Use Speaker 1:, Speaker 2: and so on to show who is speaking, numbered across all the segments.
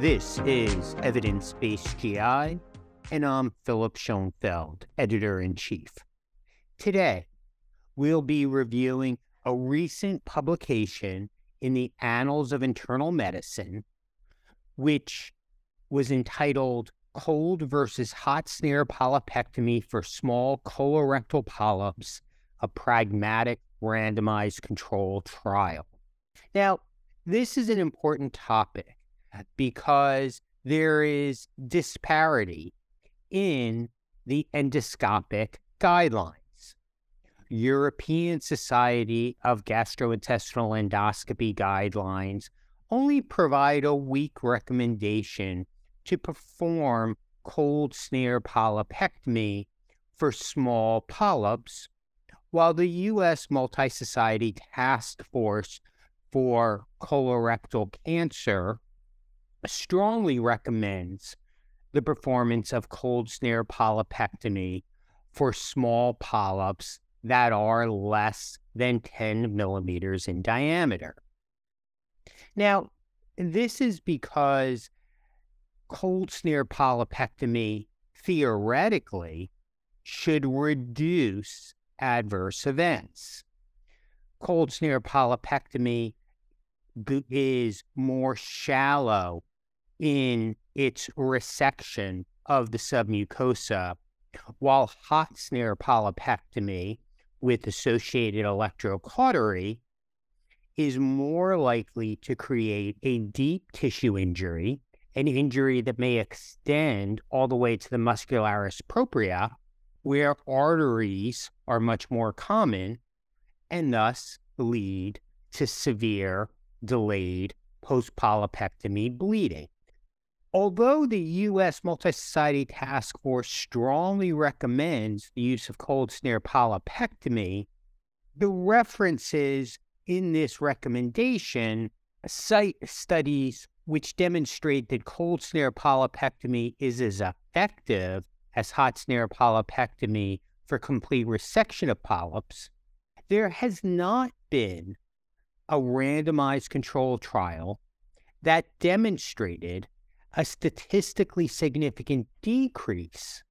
Speaker 1: This is Evidence Based GI, and I'm Philip Schoenfeld, Editor in Chief. Today, we'll be reviewing a recent publication in the Annals of Internal Medicine, which was entitled Cold versus Hot Snare Polypectomy for Small Colorectal Polyps, a Pragmatic Randomized Control Trial. Now, this is an important topic because there is disparity in the endoscopic guidelines. European Society of Gastrointestinal Endoscopy guidelines only provide a weak recommendation to perform cold snare polypectomy for small polyps, while the U.S. Multi Society Task Force for Colorectal Cancer strongly recommends the performance of cold snare polypectomy for small polyps that are less than 10 millimeters in diameter. Now, this is because cold snare polypectomy theoretically should reduce adverse events. Cold snare polypectomy is more shallow in its resection of the submucosa, while hot snare polypectomy with associated electrocautery is more likely to create a deep tissue injury, an injury that may extend all the way to the muscularis propria, where arteries are much more common and thus lead to severe delayed post polypectomy bleeding. Although the U.S. Multi Society Task Force strongly recommends the use of cold snare polypectomy, the references in this recommendation cite studies which demonstrate that cold snare polypectomy is as effective as hot snare polypectomy for complete resection of polyps. There has not been a randomized control trial that demonstrated a statistically significant decrease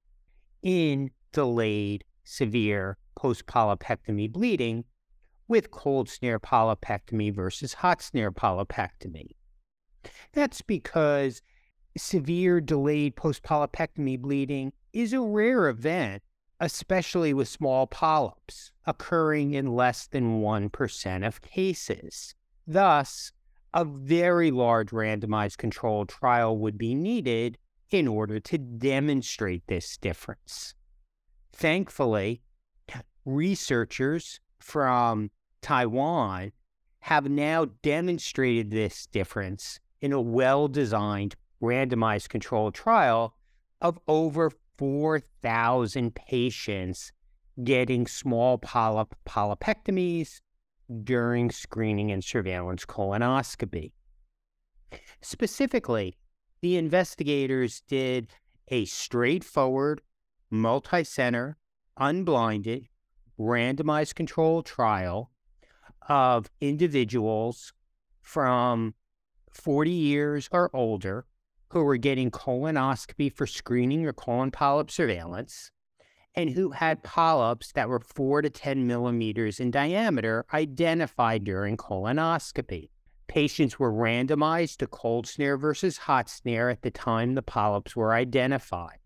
Speaker 1: in delayed severe post polypectomy bleeding with cold snare polypectomy versus hot snare polypectomy. That's because severe delayed post polypectomy bleeding is a rare event especially with small polyps, occurring in less than 1% of cases. Thus, a very large randomized controlled trial would be needed in order to demonstrate this difference. Thankfully, researchers from Taiwan have now demonstrated this difference in a well designed randomized controlled trial of over 4,000 patients getting small polyp polypectomies during screening and surveillance colonoscopy. Specifically, the investigators did a straightforward, multi center, unblinded, randomized controlled trial of individuals from 40 years or older who were getting colonoscopy for screening or colon polyp surveillance and who had polyps that were 4 to 10 millimeters in diameter identified during colonoscopy. Patients were randomized to cold snare versus hot snare at the time the polyps were identified.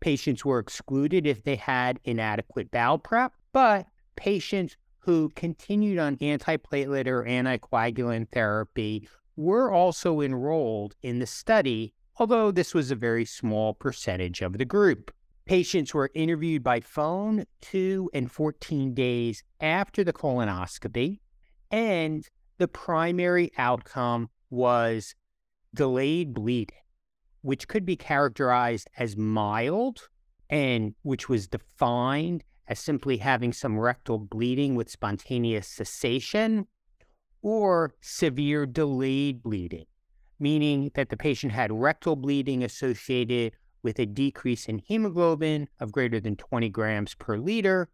Speaker 1: Patients were excluded if they had inadequate bowel prep, but patients who continued on antiplatelet or anticoagulant therapy were also enrolled in the study although this was a very small percentage of the group. Patients were interviewed by phone two and 14 days after the colonoscopy, and the primary outcome was delayed bleeding, which could be characterized as mild and which was defined as simply having some rectal bleeding with spontaneous cessation or severe delayed bleeding, meaning that the patient had rectal bleeding associated with a decrease in hemoglobin of greater than 20 grams per liter,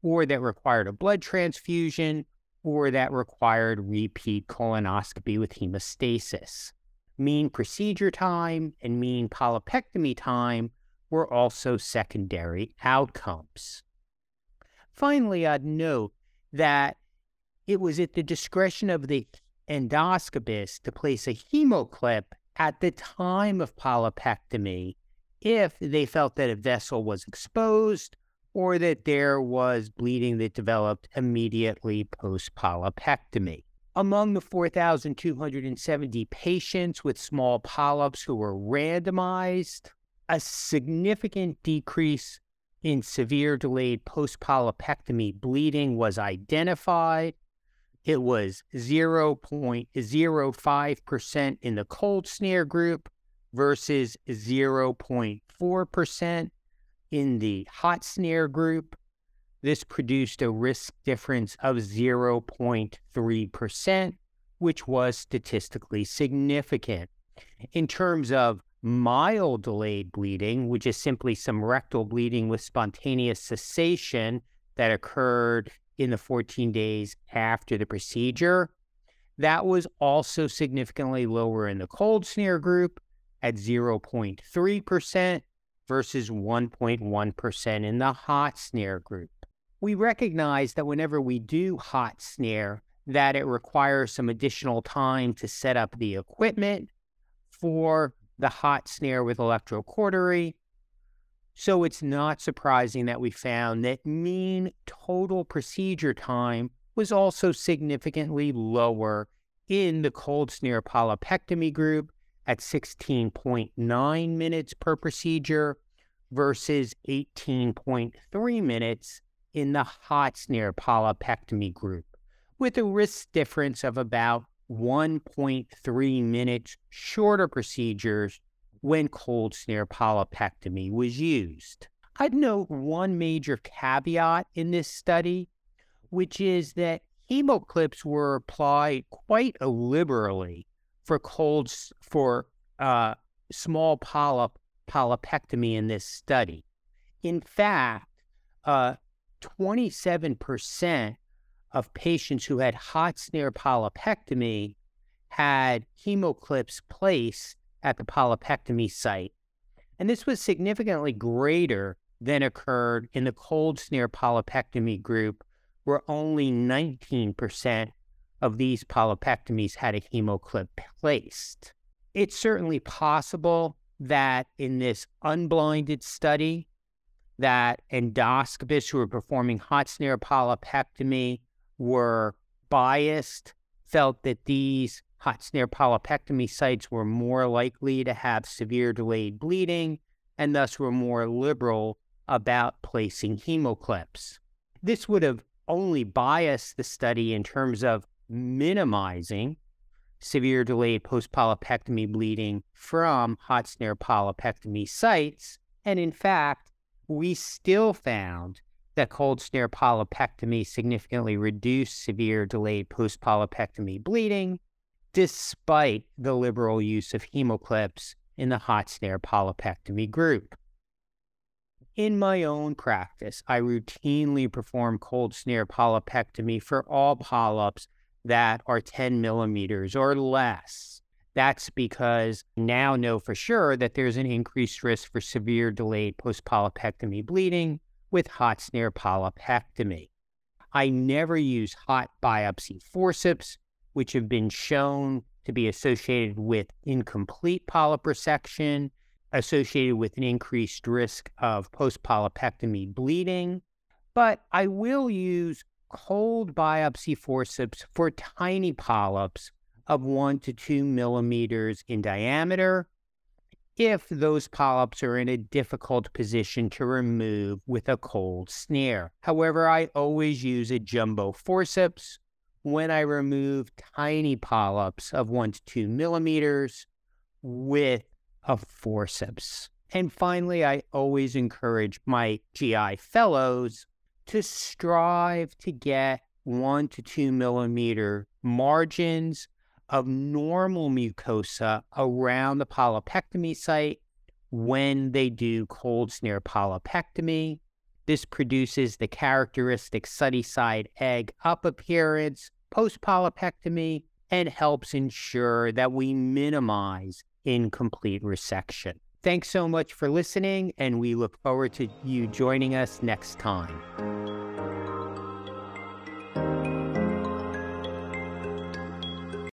Speaker 1: or that required a blood transfusion, or that required repeat colonoscopy with hemostasis. Mean procedure time and mean polypectomy time were also secondary outcomes. Finally, I'd note that it was at the discretion of the endoscopist to place a hemoclip at the time of polypectomy if they felt that a vessel was exposed or that there was bleeding that developed immediately post polypectomy. Among the 4,270 patients with small polyps who were randomized, a significant decrease in severe delayed post polypectomy bleeding was identified. It was 0.05% in the cold snare group versus 0.4% in the hot snare group. This produced a risk difference of 0.3%, which was statistically significant. In terms of mild delayed bleeding, which is simply some rectal bleeding with spontaneous cessation that occurred in the 14 days after the procedure. That was also significantly lower in the cold snare group at 0.3% versus 1.1% in the hot snare group. We recognize that whenever we do hot snare, that it requires some additional time to set up the equipment for the hot snare with electrocautery. So it's not surprising that we found that mean total procedure time was also significantly lower in the cold snare polypectomy group at 16.9 minutes per procedure versus 18.3 minutes in the hot snare polypectomy group, with a risk difference of about 1.3 minutes shorter procedures when cold snare polypectomy was used. I'd note one major caveat in this study, which is that hemoclips were applied quite liberally for colds for uh, small polyp polypectomy in this study. In fact, uh, 27% of patients who had hot snare polypectomy had hemoclips placed at the polypectomy site. And this was significantly greater than occurred in the cold snare polypectomy group, where only 19% of these polypectomies had a hemoclip placed. It's certainly possible that in this unblinded study, that endoscopists who were performing hot snare polypectomy were biased, felt that these hot snare polypectomy sites were more likely to have severe delayed bleeding and thus were more liberal about placing hemoclips. This would have only biased the study in terms of minimizing severe delayed post polypectomy bleeding from hot snare polypectomy sites. And in fact, we still found that cold snare polypectomy significantly reduced severe delayed post polypectomy bleeding, despite the liberal use of hemoclips in the hot snare polypectomy group. In my own practice, I routinely perform cold snare polypectomy for all polyps that are 10 millimeters or less. That's because now know for sure that there's an increased risk for severe delayed post polypectomy bleeding with hot snare polypectomy. I never use hot biopsy forceps, which have been shown to be associated with incomplete polyp resection, associated with an increased risk of post polypectomy bleeding. But I will use cold biopsy forceps for tiny polyps of one to two millimeters in diameter if those polyps are in a difficult position to remove with a cold snare. However, I always use a jumbo forceps when I remove tiny polyps of one to two millimeters with a forceps. And finally, I always encourage my GI fellows to strive to get one to two millimeter margins of normal mucosa around the polypectomy site when they do cold snare polypectomy. This produces the characteristic sunny side egg up appearance post polypectomy and helps ensure that we minimize incomplete resection. Thanks so much for listening, and we look forward to you joining us next time.